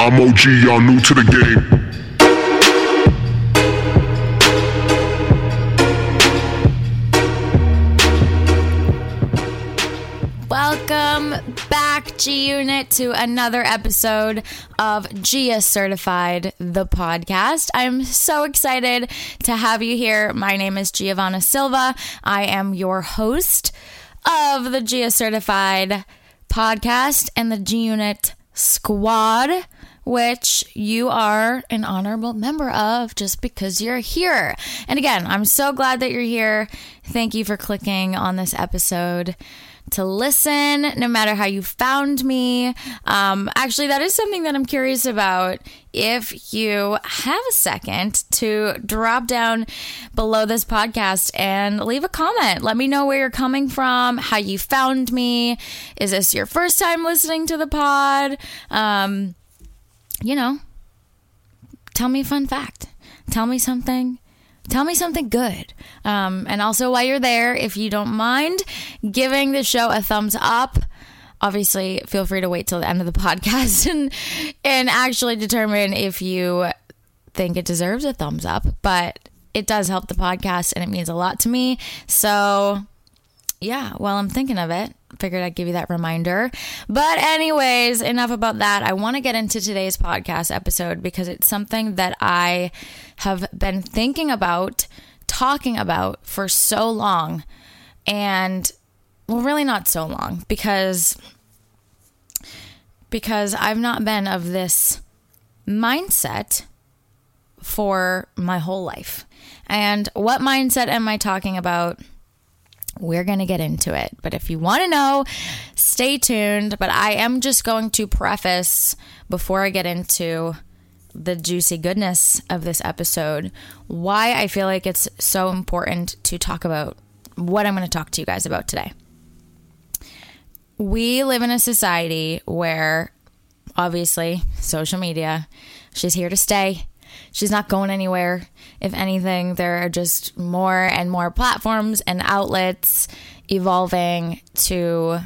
I'm OG, y'all new to the game. Welcome back, G Unit, to another episode of Gia Certified, the podcast. I'm so excited to have you here. My name is Giavanna Silva. I am your host of the Gia Certified podcast and the G Unit squad, which you are an honorable member of just because you're here. And again, I'm so glad that you're here. Thank you for clicking on this episode to listen, no matter how you found me. Um, actually, that is something that I'm curious about. If you have a second to drop down below this podcast and leave a comment, let me know where you're coming from, how you found me. Is this your first time listening to the pod? Um, you know, tell me a fun fact. Tell me something tell me something good. Um, and also, while you're there, if you don't mind giving the show a thumbs up, obviously feel free to wait till the end of the podcast and and actually determine if you think it deserves a thumbs up. But it does help the podcast, and it means a lot to me. So yeah, while I'm thinking of it, figured I'd give you that reminder. But, anyways, enough about that. I want to get into today's podcast episode because it's something that I have been thinking about, talking about for so long. And, well, really not so long because because I've not been of this mindset for my whole life. And what mindset am I talking about? We're going to get into it. But if you want to know, stay tuned. But I am just going to preface before I get into the juicy goodness of this episode why I feel like it's so important to talk about what I'm going to talk to you guys about today. We live in a society where obviously social media, she's here to stay. She's not going anywhere. If anything, there are just more and more platforms and outlets evolving to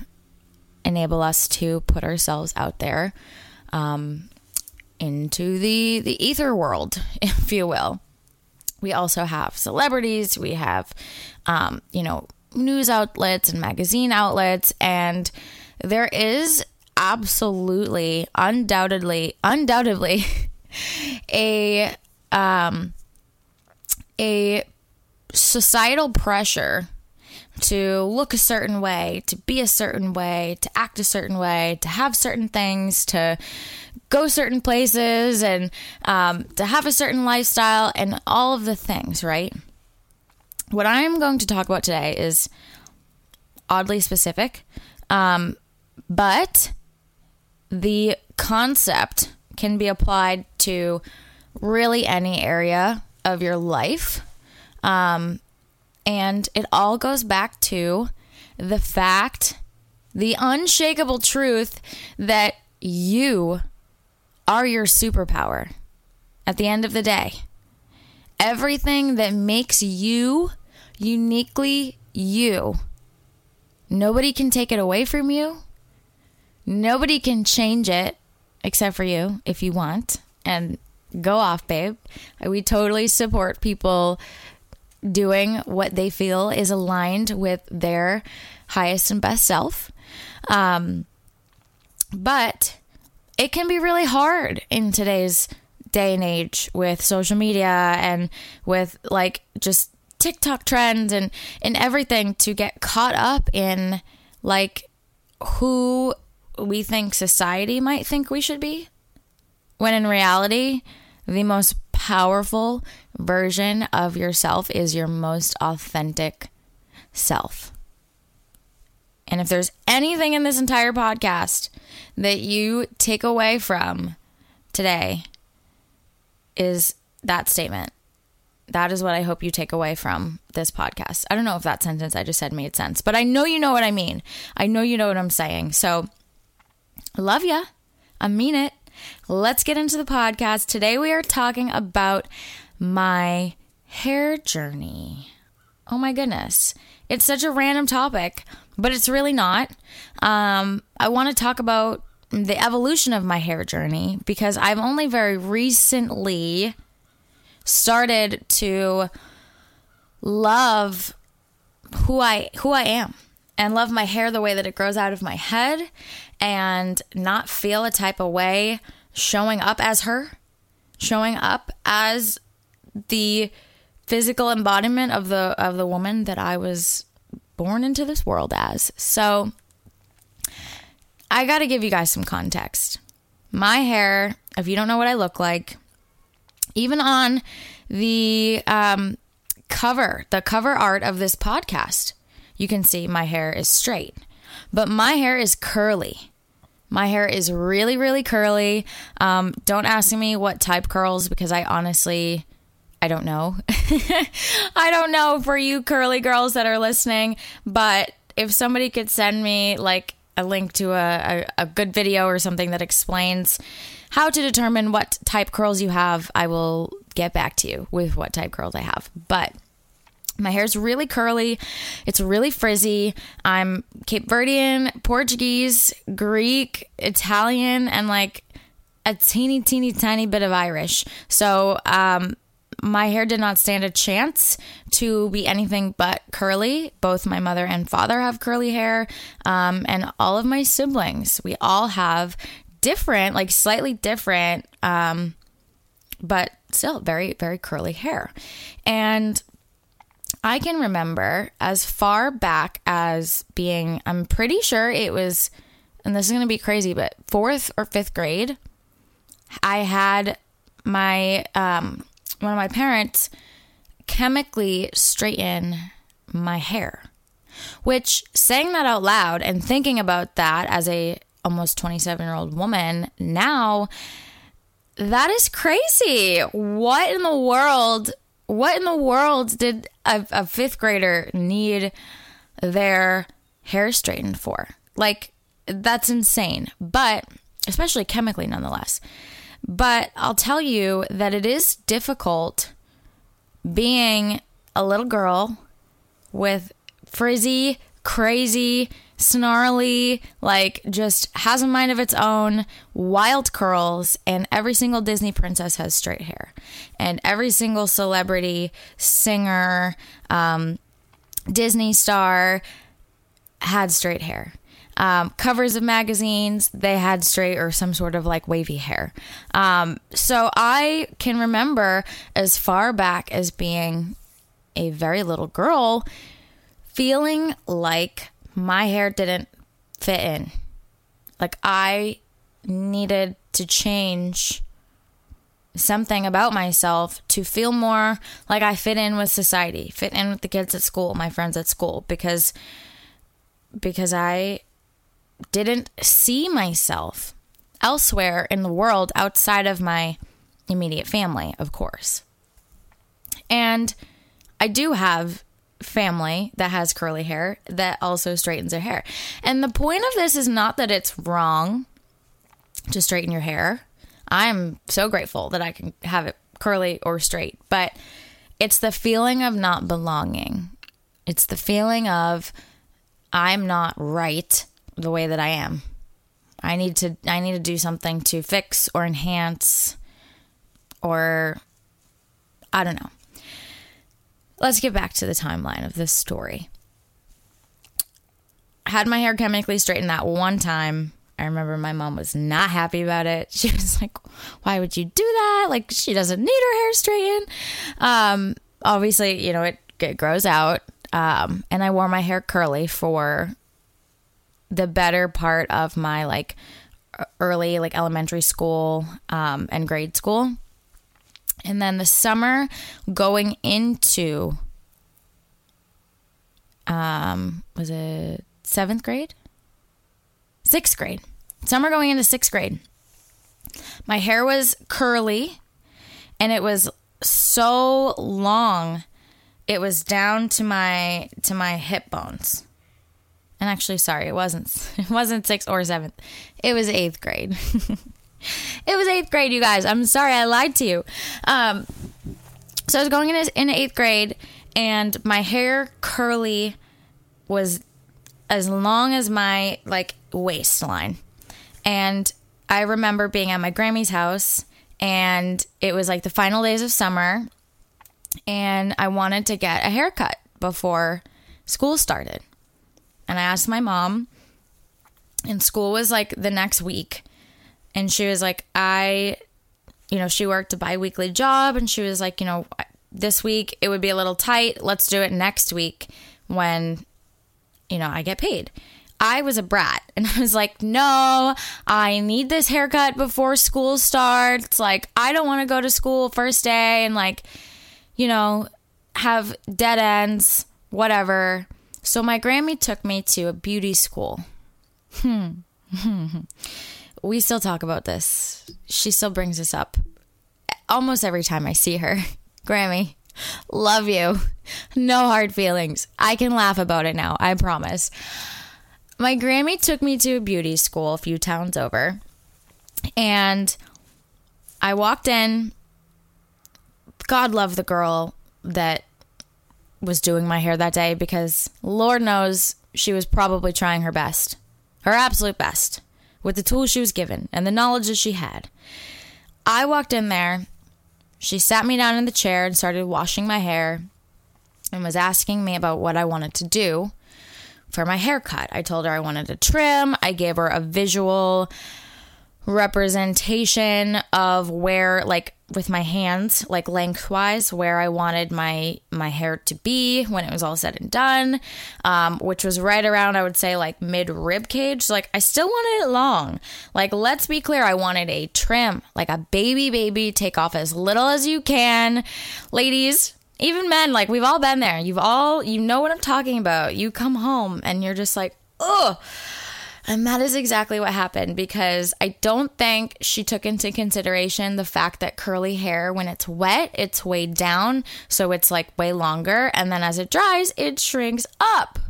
enable us to put ourselves out there um, into the the ether world, if you will. We also have celebrities. We have, um, you know, news outlets and magazine outlets, and there is absolutely, undoubtedly, undoubtedly a um, a societal pressure to look a certain way, to be a certain way, to act a certain way, to have certain things, to go certain places, and um, to have a certain lifestyle, and all of the things, right? What I'm going to talk about today is oddly specific, um, but the concept can be applied to really any area of your life. Um, and it all goes back to the fact, the unshakable truth that you are your superpower at the end of the day. Everything that makes you uniquely you, nobody can take it away from you. Nobody can change it except for you if you want. And go off, babe. We totally support people doing what they feel is aligned with their highest and best self. Um, but it can be really hard in today's day and age with social media and with like just TikTok trends and and everything to get caught up in like who we think society might think we should be when in reality the most powerful version of yourself is your most authentic self. And if there's anything in this entire podcast that you take away from today, is that statement. That is what I hope you take away from this podcast. I don't know if that sentence I just said made sense, but I know you know what I mean. I know you know what I'm saying. So, love ya. I mean it. Let's get into the podcast. Today we are talking about my hair journey. Oh my goodness. It's such a random topic, but it's really not. Um, I want to talk about the evolution of my hair journey because I've only very recently started to love who I who I am and love my hair the way that it grows out of my head and not feel a type of way showing up as her, showing up as the physical embodiment of the of the woman that I was born into this world as. So I got to give you guys some context. My hair, if you don't know what I look like, even on the um, cover, the cover art of this podcast, you can see my hair is straight, but my hair is curly. My hair is really, really curly. Um, don't ask me what type curls because I honestly, I don't know. I don't know for you curly girls that are listening, but if somebody could send me like a link to a, a, a good video or something that explains how to determine what type curls you have, I will get back to you with what type curls I have. But my hair's really curly. It's really frizzy. I'm Cape Verdean, Portuguese, Greek, Italian, and like a teeny, teeny, tiny bit of Irish. So, um, my hair did not stand a chance to be anything but curly. Both my mother and father have curly hair, um, and all of my siblings. We all have different, like slightly different, um, but still very, very curly hair. And I can remember as far back as being, I'm pretty sure it was, and this is going to be crazy, but fourth or fifth grade, I had my, um, one of my parents chemically straighten my hair. Which saying that out loud and thinking about that as a almost 27 year old woman now, that is crazy. What in the world what in the world did a, a fifth grader need their hair straightened for? Like, that's insane. But, especially chemically, nonetheless. But I'll tell you that it is difficult being a little girl with frizzy, crazy, snarly, like just has a mind of its own, wild curls, and every single Disney princess has straight hair. And every single celebrity, singer, um, Disney star had straight hair. Um, covers of magazines, they had straight or some sort of like wavy hair. Um, so I can remember as far back as being a very little girl feeling like my hair didn't fit in. Like I needed to change something about myself to feel more like I fit in with society, fit in with the kids at school, my friends at school because because I didn't see myself elsewhere in the world outside of my immediate family, of course. And I do have family that has curly hair that also straightens their hair. And the point of this is not that it's wrong to straighten your hair. I'm so grateful that I can have it curly or straight, but it's the feeling of not belonging. It's the feeling of I'm not right the way that I am. I need to I need to do something to fix or enhance or I don't know let's get back to the timeline of this story. I had my hair chemically straightened that one time. I remember my mom was not happy about it. She was like, "Why would you do that? Like she doesn't need her hair straightened." Um, obviously, you know it, it grows out, um, and I wore my hair curly for the better part of my like early like elementary school um, and grade school. And then the summer going into um was it seventh grade? Sixth grade. Summer going into sixth grade. My hair was curly and it was so long it was down to my to my hip bones. And actually sorry, it wasn't it wasn't sixth or seventh. It was eighth grade. It was eighth grade, you guys. I'm sorry, I lied to you. Um, so I was going in, in eighth grade, and my hair curly was as long as my like waistline, And I remember being at my Grammy's house and it was like the final days of summer and I wanted to get a haircut before school started. And I asked my mom and school was like the next week and she was like I you know, she worked a bi-weekly job and she was like, you know, this week it would be a little tight. Let's do it next week when you know, I get paid. I was a brat and I was like, no, I need this haircut before school starts. Like, I don't want to go to school first day and, like, you know, have dead ends, whatever. So my Grammy took me to a beauty school. Hmm. we still talk about this. She still brings this up almost every time I see her. Grammy, love you. No hard feelings. I can laugh about it now, I promise. My Grammy took me to a beauty school a few towns over, and I walked in. God love the girl that was doing my hair that day because Lord knows she was probably trying her best, her absolute best, with the tools she was given and the knowledge that she had. I walked in there. She sat me down in the chair and started washing my hair and was asking me about what I wanted to do for my haircut. I told her I wanted a trim. I gave her a visual representation of where like with my hands like lengthwise where i wanted my my hair to be when it was all said and done um, which was right around i would say like mid rib cage. Like i still wanted it long. Like let's be clear i wanted a trim like a baby baby take off as little as you can. Ladies even men like we've all been there. You've all you know what i'm talking about. You come home and you're just like oh and that is exactly what happened because I don't think she took into consideration the fact that curly hair, when it's wet, it's way down. So it's like way longer. And then as it dries, it shrinks up.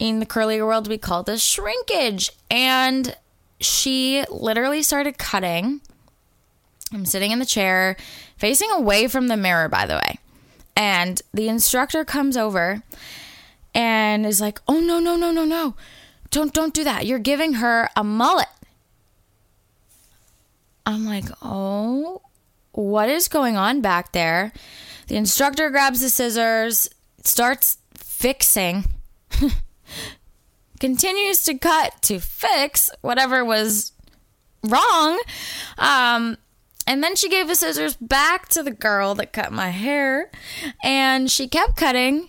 In the curly world, we call this shrinkage. And she literally started cutting. I'm sitting in the chair, facing away from the mirror, by the way. And the instructor comes over and is like, oh, no, no, no, no, no don't don't do that. You're giving her a mullet. I'm like, "Oh, what is going on back there?" The instructor grabs the scissors, starts fixing. continues to cut to fix whatever was wrong. Um, and then she gave the scissors back to the girl that cut my hair, and she kept cutting.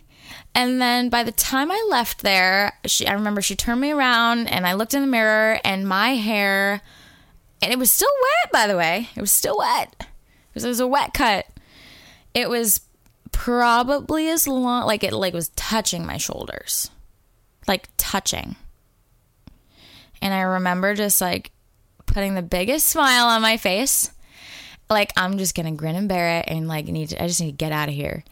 And then by the time I left there, she, I remember she turned me around and I looked in the mirror and my hair, and it was still wet, by the way. It was still wet. It was, it was a wet cut. It was probably as long, like it like was touching my shoulders, like touching. And I remember just like putting the biggest smile on my face. Like I'm just gonna grin and bear it and like need to, I just need to get out of here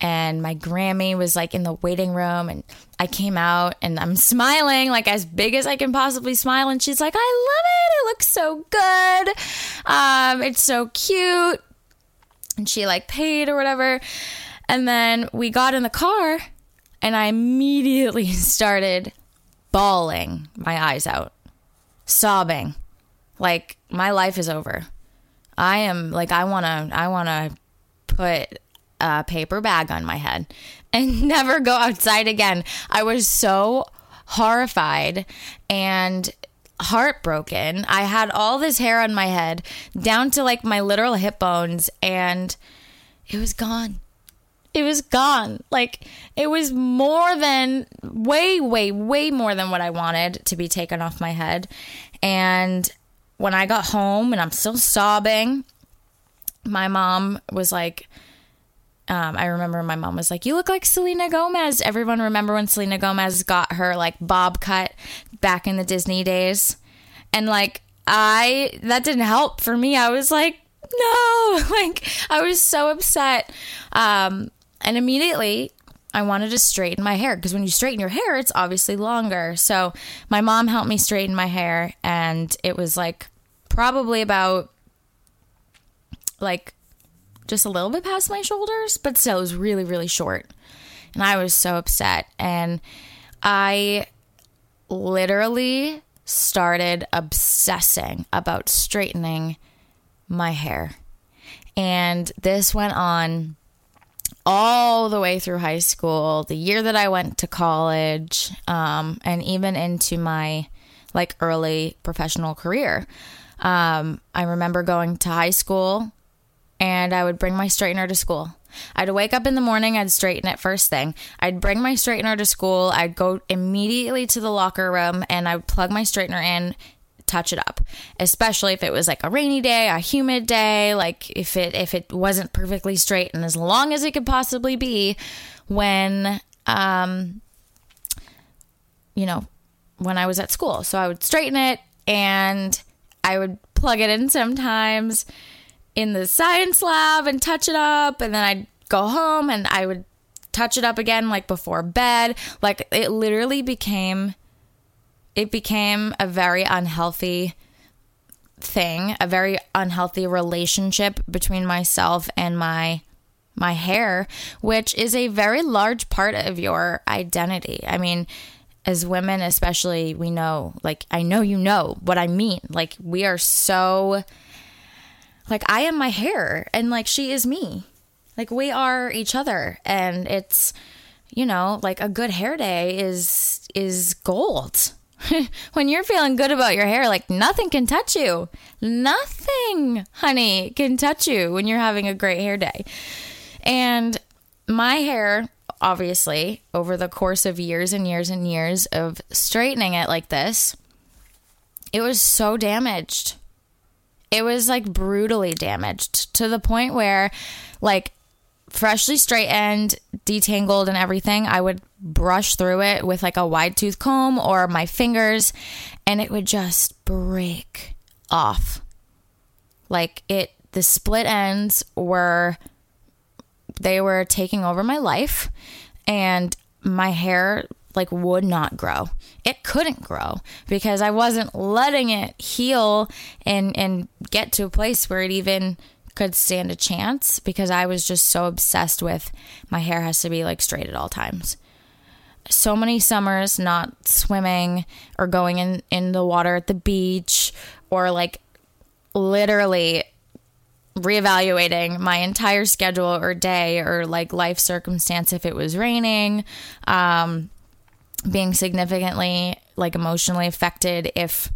and my Grammy was like in the waiting room and I came out and I'm smiling like as big as I can possibly smile and she's like I love it. It looks so good. Um it's so cute. And she like paid or whatever. And then we got in the car and I immediately started bawling my eyes out sobbing like my life is over. I am like I want to I want to put a paper bag on my head and never go outside again. I was so horrified and heartbroken. I had all this hair on my head down to like my literal hip bones and it was gone. It was gone. Like it was more than way way way more than what I wanted to be taken off my head. And when I got home and I'm still sobbing, my mom was like um, I remember my mom was like, "You look like Selena Gomez." Everyone remember when Selena Gomez got her like bob cut back in the Disney days, and like I that didn't help for me. I was like, no, like I was so upset, um, and immediately I wanted to straighten my hair because when you straighten your hair, it's obviously longer. So my mom helped me straighten my hair, and it was like probably about like just a little bit past my shoulders, but still it was really, really short. And I was so upset. And I literally started obsessing about straightening my hair. And this went on all the way through high school, the year that I went to college, um, and even into my like early professional career. Um, I remember going to high school and I would bring my straightener to school. I'd wake up in the morning, I'd straighten it first thing. I'd bring my straightener to school, I'd go immediately to the locker room and I'd plug my straightener in, touch it up. Especially if it was like a rainy day, a humid day, like if it if it wasn't perfectly straight and as long as it could possibly be when um you know, when I was at school. So I would straighten it and I would plug it in sometimes in the science lab and touch it up and then I'd go home and I would touch it up again like before bed. Like it literally became it became a very unhealthy thing, a very unhealthy relationship between myself and my my hair, which is a very large part of your identity. I mean, as women especially, we know, like I know you know what I mean. Like we are so like I am my hair and like she is me. Like we are each other and it's you know, like a good hair day is is gold. when you're feeling good about your hair, like nothing can touch you. Nothing, honey, can touch you when you're having a great hair day. And my hair, obviously, over the course of years and years and years of straightening it like this, it was so damaged it was like brutally damaged to the point where like freshly straightened, detangled and everything, I would brush through it with like a wide tooth comb or my fingers and it would just break off. Like it the split ends were they were taking over my life and my hair like would not grow. It couldn't grow because I wasn't letting it heal and and get to a place where it even could stand a chance because I was just so obsessed with my hair has to be like straight at all times. So many summers not swimming or going in in the water at the beach or like literally reevaluating my entire schedule or day or like life circumstance if it was raining um being significantly like emotionally affected if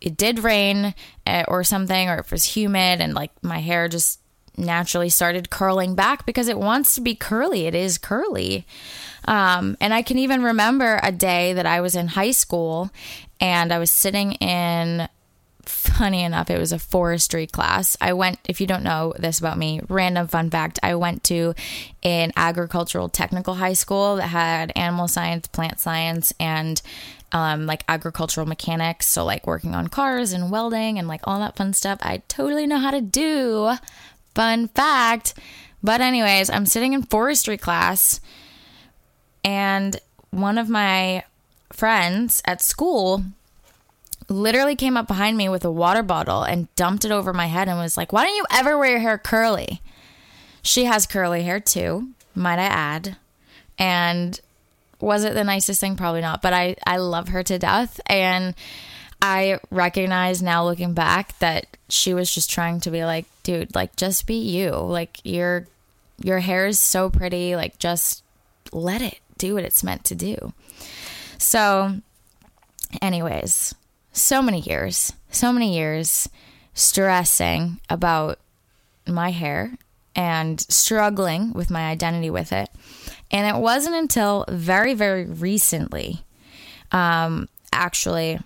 it did rain eh, or something or if it was humid and like my hair just naturally started curling back because it wants to be curly. It is curly. Um, and i can even remember a day that i was in high school and i was sitting in funny enough, it was a forestry class. I went, if you don't know this about me, random fun fact, I went to an agricultural technical high school that had animal science, plant science, and um, like agricultural mechanics. So, like working on cars and welding and like all that fun stuff. I totally know how to do. Fun fact. But, anyways, I'm sitting in forestry class, and one of my friends at school literally came up behind me with a water bottle and dumped it over my head and was like, Why don't you ever wear your hair curly? She has curly hair too, might I add. And was it the nicest thing? Probably not. But I, I love her to death. And I recognize now looking back that she was just trying to be like, dude, like just be you. Like your your hair is so pretty. Like just let it do what it's meant to do. So anyways, so many years, so many years stressing about my hair and struggling with my identity with it. And it wasn't until very, very recently, um, actually,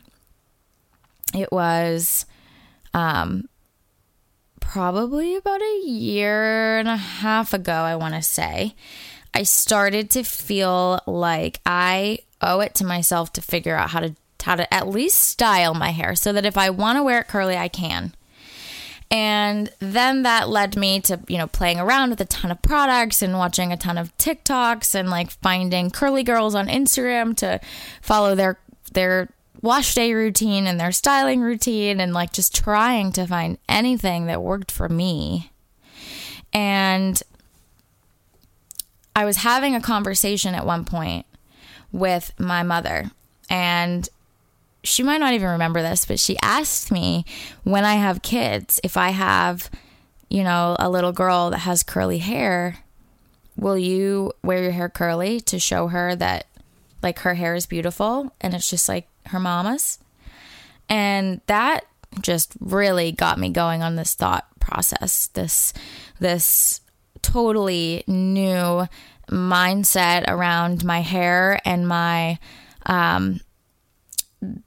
it was um, probably about a year and a half ago, I want to say, I started to feel like I owe it to myself to figure out how to how to at least style my hair so that if I want to wear it curly, I can. And then that led me to, you know, playing around with a ton of products and watching a ton of TikToks and like finding curly girls on Instagram to follow their their wash day routine and their styling routine and like just trying to find anything that worked for me. And I was having a conversation at one point with my mother and she might not even remember this, but she asked me when I have kids, if I have, you know, a little girl that has curly hair, will you wear your hair curly to show her that like her hair is beautiful and it's just like her mama's? And that just really got me going on this thought process, this this totally new mindset around my hair and my um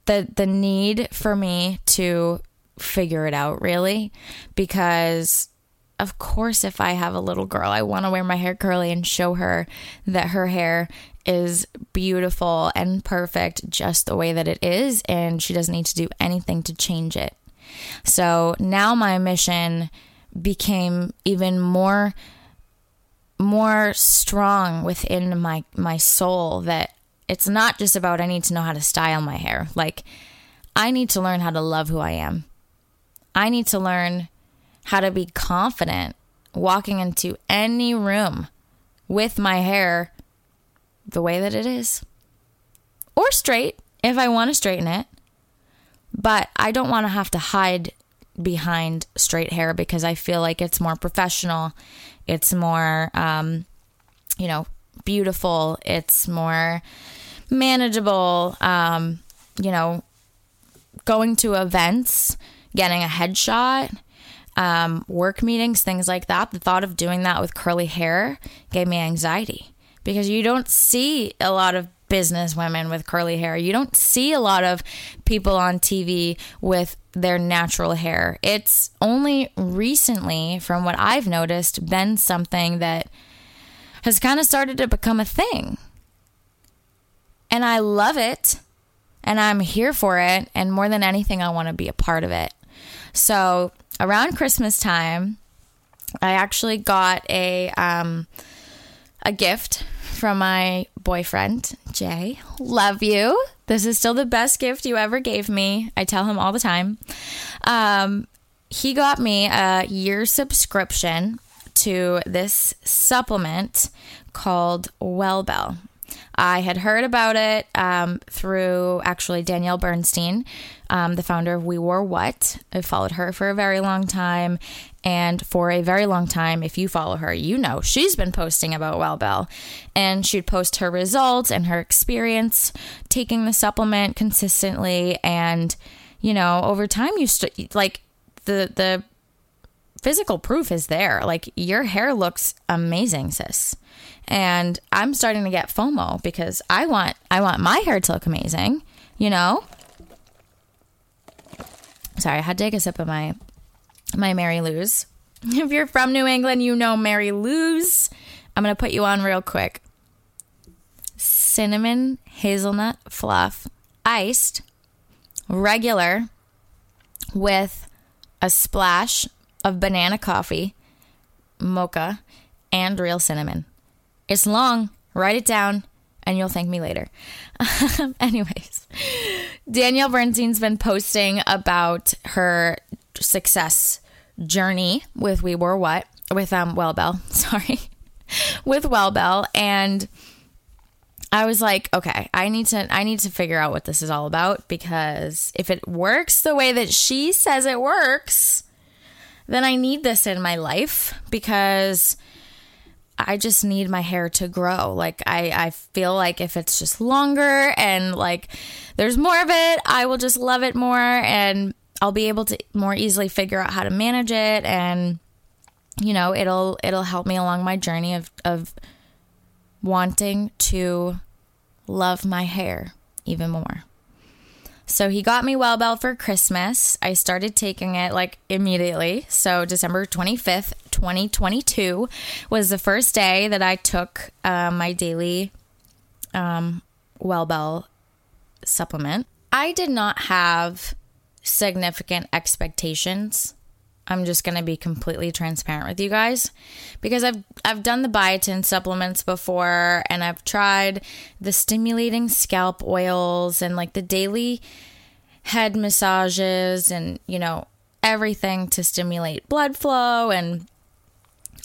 the the need for me to figure it out really because of course if I have a little girl I want to wear my hair curly and show her that her hair is beautiful and perfect just the way that it is and she doesn't need to do anything to change it. So now my mission became even more more strong within my my soul that it's not just about I need to know how to style my hair. Like I need to learn how to love who I am. I need to learn how to be confident walking into any room with my hair the way that it is. Or straight if I want to straighten it. But I don't want to have to hide behind straight hair because I feel like it's more professional. It's more, um, you know, beautiful. It's more manageable. Um, you know, going to events, getting a headshot, um, work meetings, things like that. The thought of doing that with curly hair gave me anxiety because you don't see a lot of business women with curly hair. You don't see a lot of people on TV with their natural hair. It's only recently, from what I've noticed, been something that has kind of started to become a thing. And I love it and I'm here for it. And more than anything, I want to be a part of it. So around Christmas time, I actually got a um, a gift from my boyfriend, Jay. Love you. This is still the best gift you ever gave me. I tell him all the time. Um, he got me a year subscription to this supplement called Wellbel. I had heard about it um, through actually Danielle Bernstein, um, the founder of We Wore What. I followed her for a very long time. And for a very long time, if you follow her, you know she's been posting about Wellbel. And she'd post her results and her experience taking the supplement consistently. And, you know, over time, you st- like the, the, physical proof is there. Like your hair looks amazing, sis. And I'm starting to get FOMO because I want I want my hair to look amazing, you know? Sorry, I had to take a sip of my my Mary Lou's. If you're from New England, you know Mary Lou's. I'm going to put you on real quick. Cinnamon hazelnut fluff, iced, regular, with a splash of banana coffee, mocha, and real cinnamon. It's long. Write it down and you'll thank me later. Anyways, Danielle Bernstein's been posting about her success journey with We Wore What with um Wellbel, sorry. with Wellbel. and I was like, okay, I need to I need to figure out what this is all about because if it works the way that she says it works, then I need this in my life because I just need my hair to grow. Like I, I feel like if it's just longer and like there's more of it, I will just love it more and I'll be able to more easily figure out how to manage it and you know, it'll it'll help me along my journey of of wanting to love my hair even more. So he got me Wellbel for Christmas. I started taking it like immediately. So December 25th, 2022 was the first day that I took uh, my daily um, Wellbel supplement. I did not have significant expectations. I'm just going to be completely transparent with you guys because I've I've done the biotin supplements before and I've tried the stimulating scalp oils and like the daily head massages and you know everything to stimulate blood flow and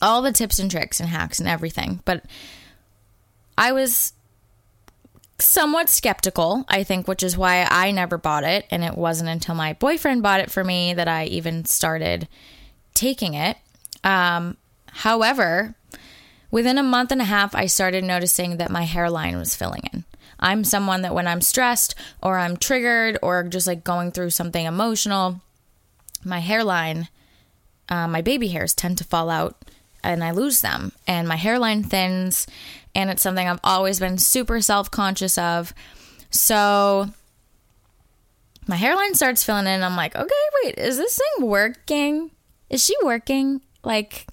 all the tips and tricks and hacks and everything. But I was somewhat skeptical, I think, which is why I never bought it. And it wasn't until my boyfriend bought it for me that I even started taking it. Um, however, within a month and a half, I started noticing that my hairline was filling in. I'm someone that when I'm stressed or I'm triggered or just like going through something emotional, my hairline, uh, my baby hairs tend to fall out and I lose them, and my hairline thins and it's something I've always been super self conscious of. So my hairline starts filling in. I'm like, okay, wait, is this thing working? Is she working like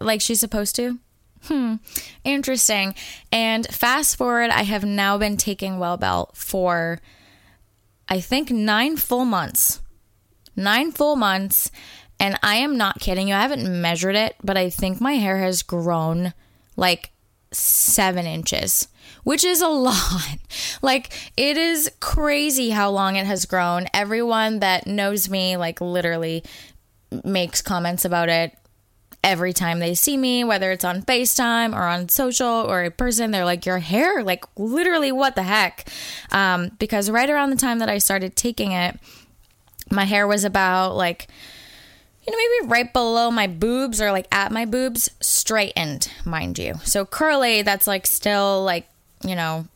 like she's supposed to? Hmm, interesting. And fast forward, I have now been taking Wellbel for I think nine full months. Nine full months. And I am not kidding you. I haven't measured it, but I think my hair has grown like seven inches, which is a lot. Like, it is crazy how long it has grown. Everyone that knows me, like, literally makes comments about it every time they see me, whether it's on FaceTime or on social or a person, they're like, Your hair, like, literally, what the heck? Um, because right around the time that I started taking it, my hair was about like you know, maybe right below my boobs or like at my boobs, straightened, mind you. So curly, that's like still like, you know,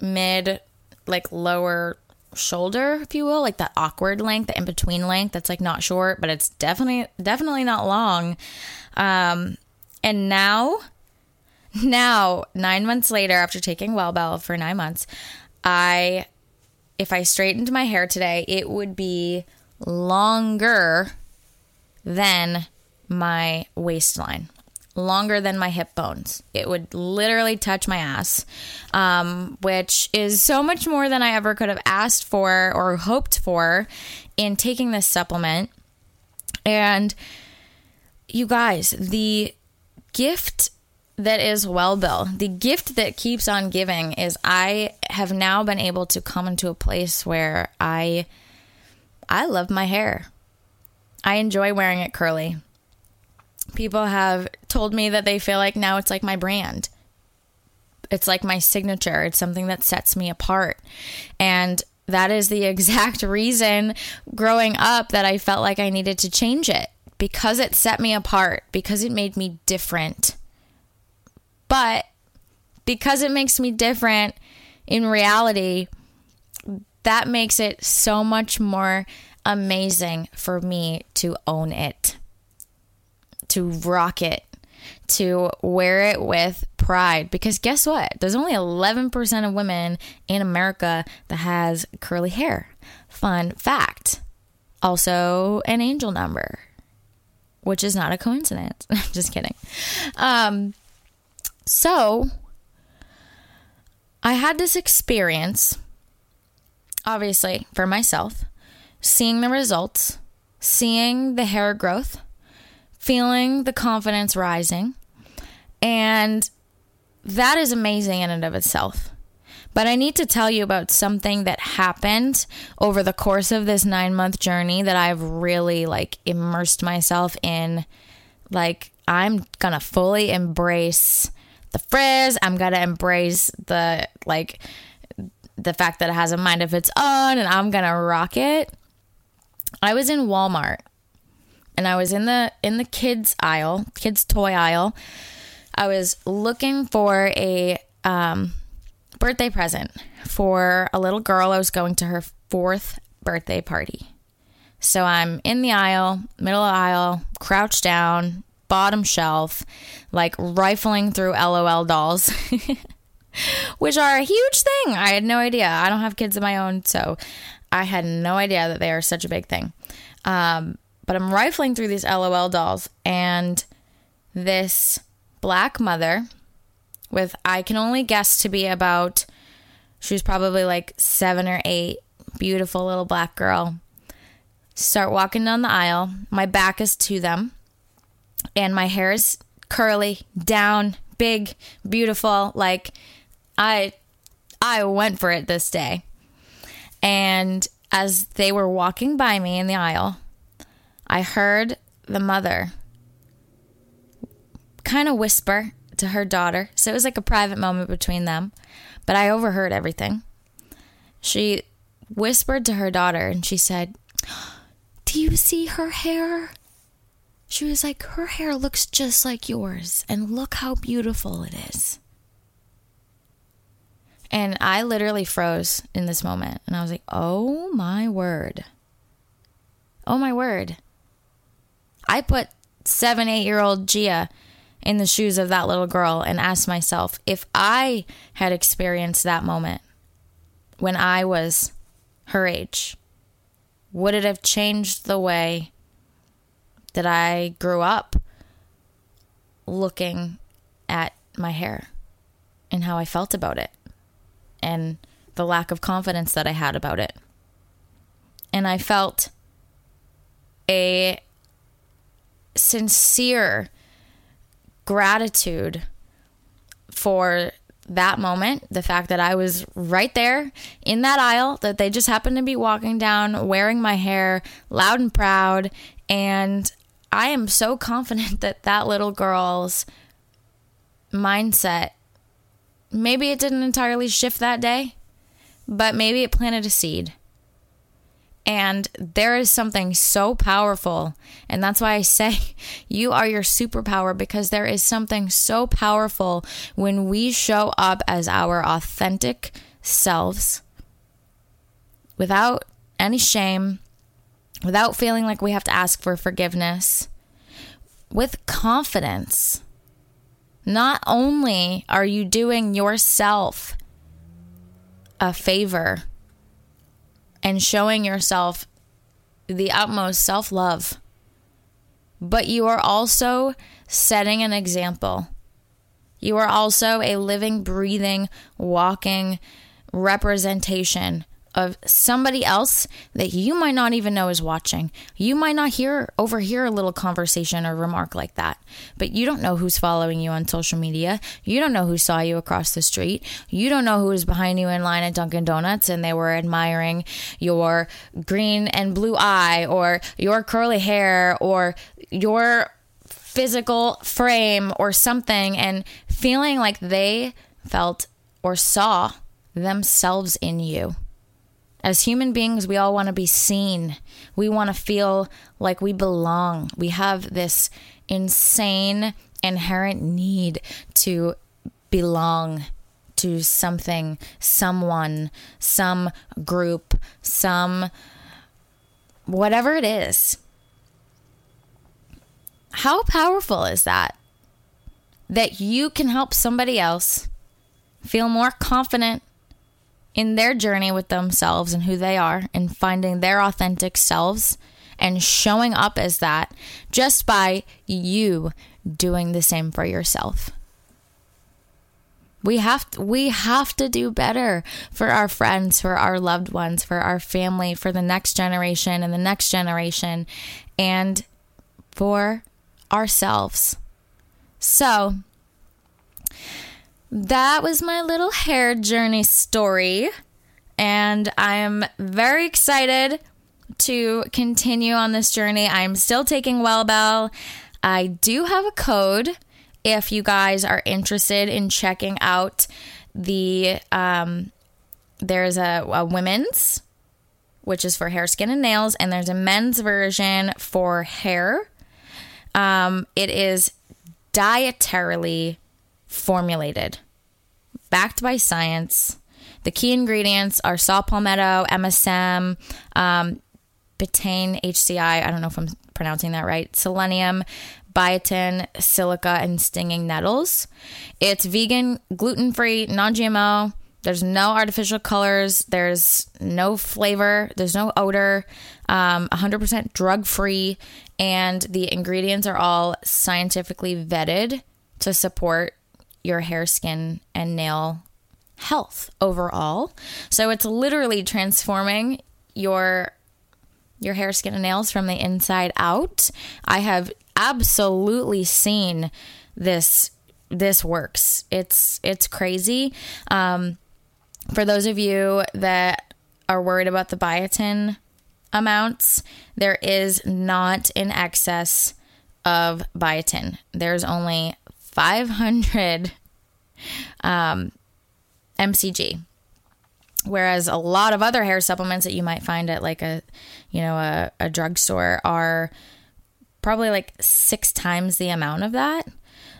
mid, like lower shoulder, if you will, like that awkward length, the in between length that's like not short, but it's definitely, definitely not long. Um, and now, now, nine months later, after taking Wellbel for nine months, I, if I straightened my hair today, it would be longer than my waistline, longer than my hip bones. It would literally touch my ass, um, which is so much more than I ever could have asked for or hoped for in taking this supplement. And you guys, the gift that is Wellbel, the gift that keeps on giving is I have now been able to come into a place where I I love my hair. I enjoy wearing it curly. People have told me that they feel like now it's like my brand. It's like my signature. It's something that sets me apart. And that is the exact reason growing up that I felt like I needed to change it because it set me apart, because it made me different. But because it makes me different in reality, that makes it so much more amazing for me to own it, to rock it, to wear it with pride. Because guess what? There's only 11% of women in America that has curly hair. Fun fact. Also, an angel number, which is not a coincidence. I'm just kidding. Um, so, I had this experience, obviously, for myself seeing the results, seeing the hair growth, feeling the confidence rising. And that is amazing in and of itself. But I need to tell you about something that happened over the course of this nine month journey that I've really like immersed myself in. Like, I'm gonna fully embrace the frizz. I'm gonna embrace the like the fact that it has a mind of its own and I'm gonna rock it. I was in Walmart and I was in the in the kids aisle, kids toy aisle. I was looking for a um, birthday present for a little girl. I was going to her fourth birthday party. So I'm in the aisle, middle aisle, crouched down, bottom shelf, like rifling through LOL dolls, which are a huge thing. I had no idea. I don't have kids of my own, so I had no idea that they are such a big thing. Um, but I'm rifling through these LOL dolls, and this black mother with, I can only guess to be about, she was probably like seven or eight, beautiful little black girl, start walking down the aisle. My back is to them, and my hair is curly, down, big, beautiful. Like, I. I went for it this day. And as they were walking by me in the aisle, I heard the mother kind of whisper to her daughter. So it was like a private moment between them, but I overheard everything. She whispered to her daughter and she said, Do you see her hair? She was like, Her hair looks just like yours, and look how beautiful it is. And I literally froze in this moment. And I was like, Oh my word. Oh my word. I put seven, eight year old Gia in the shoes of that little girl and asked myself if I had experienced that moment when I was her age, would it have changed the way that I grew up looking at my hair and how I felt about it and the lack of confidence that I had about it? And I felt a sincere gratitude for that moment, the fact that I was right there in that aisle, that they just happened to be walking down wearing my hair loud and proud. And I am so confident that that little girl's mindset, maybe it didn't entirely shift that day, but maybe it planted a seed. And there is something so powerful. And that's why I say you are your superpower because there is something so powerful when we show up as our authentic selves without any shame, without feeling like we have to ask for forgiveness, with confidence. Not only are you doing yourself a favor, and showing yourself the utmost self love. But you are also setting an example. You are also a living, breathing, walking representation of somebody else that you might not even know is watching. You might not hear overhear a little conversation or remark like that, but you don't know who's following you on social media. You don't know who saw you across the street. You don't know who was behind you in line at Dunkin' Donuts and they were admiring your green and blue eye or your curly hair or your physical frame or something and feeling like they felt or saw themselves in you. As human beings, we all want to be seen. We want to feel like we belong. We have this insane inherent need to belong to something, someone, some group, some whatever it is. How powerful is that? That you can help somebody else feel more confident in their journey with themselves and who they are and finding their authentic selves and showing up as that just by you doing the same for yourself. We have to, we have to do better for our friends, for our loved ones, for our family, for the next generation and the next generation and for ourselves. So, that was my little hair journey story. And I'm very excited to continue on this journey. I'm still taking Wellbel. I do have a code if you guys are interested in checking out the um, there's a, a women's which is for hair skin and nails and there's a men's version for hair um, it is dietarily formulated, backed by science. The key ingredients are saw palmetto, MSM, um, betaine, HCI. I don't know if I'm pronouncing that right. Selenium, biotin, silica, and stinging nettles. It's vegan, gluten free, non GMO. There's no artificial colors. There's no flavor. There's no odor. Um, 100% drug free. And the ingredients are all scientifically vetted to support your hair, skin, and nail health overall. So it's literally transforming your your hair, skin, and nails from the inside out. I have absolutely seen this this works. It's it's crazy. Um, for those of you that are worried about the biotin amounts, there is not in excess of biotin. There's only 500 um, mcg whereas a lot of other hair supplements that you might find at like a you know a, a drugstore are probably like six times the amount of that.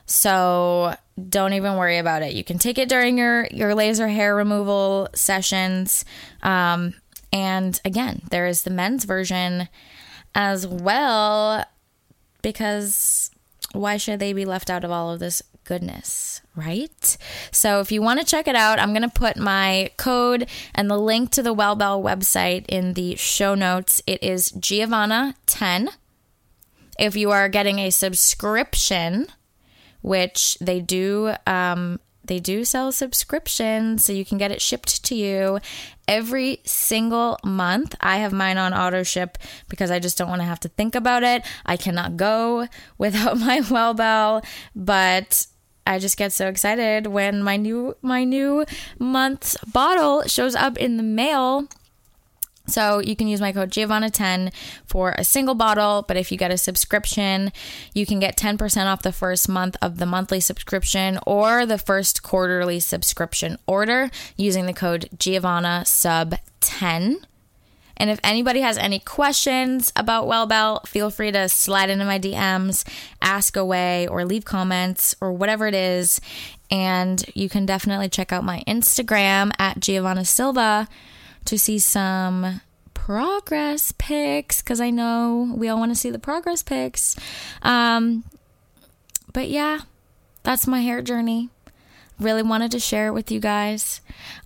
So don't even worry about it. You can take it during your your laser hair removal sessions. Um, and again there is the men's version as well because why should they be left out of all of this goodness, right? So if you want to check it out, I'm going to put my code and the link to the Wellbel website in the show notes. It is Giavanna10. If you are getting a subscription, which they do um, they do sell subscriptions so you can get it shipped to you every single month. I have mine on auto ship because I just don't want to have to think about it. I cannot go without my Wellbel, but I just get so excited when my new my new month's bottle shows up in the mail so you can use my code Giavanna10 for a single bottle, but if you get a subscription, you can get 10% off the first month of the monthly subscription or the first quarterly subscription order using the code Giavanna sub 10. And if anybody has any questions about Wellbel, feel free to slide into my DMs, ask away, or leave comments or whatever it is. And you can definitely check out my Instagram at Giavanna Silva to see some progress pics because I know we all want to see the progress pics. Um, but yeah, that's my hair journey. Really wanted to share it with you guys.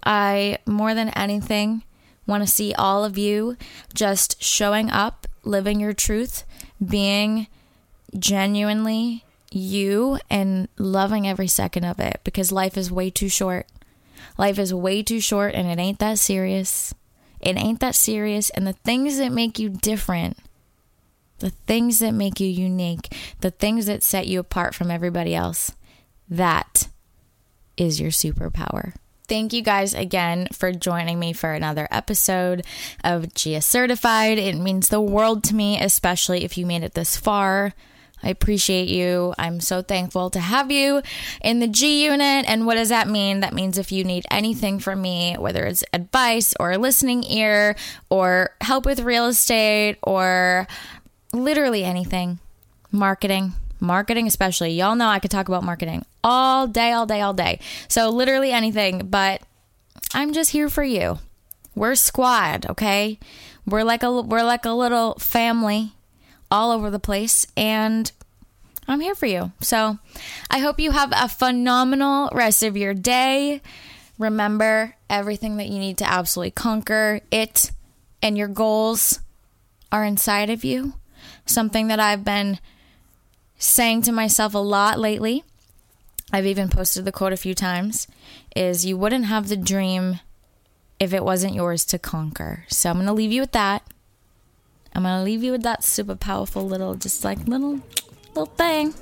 I, more than anything, want to see all of you just showing up, living your truth, being genuinely you, and loving every second of it because life is way too short. Life is way too short and it ain't that serious. It ain't that serious. And the things that make you different, the things that make you unique, the things that set you apart from everybody else, that is your superpower. Thank you guys again for joining me for another episode of Gia Certified. It means the world to me, especially if you made it this far. I appreciate you. I'm so thankful to have you in the G unit. And what does that mean? That means if you need anything from me, whether it's advice or a listening ear or help with real estate or literally anything, marketing, marketing especially. Y'all know I could talk about marketing all day, all day, all day. So literally anything, but I'm just here for you. We're squad, okay? We're like a we're like a little family all over the place and I'm here for you. So I hope you have a phenomenal rest of your day. Remember everything that you need to absolutely conquer it and your goals are inside of you. Something that I've been saying to myself a lot lately. I've even posted the quote a few times is you wouldn't have the dream if it wasn't yours to conquer. So I'm going to leave you with that. I'm going to leave you with that super powerful little, just like little, little thing.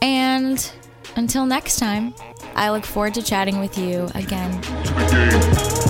And until next time, I look forward to chatting with you again.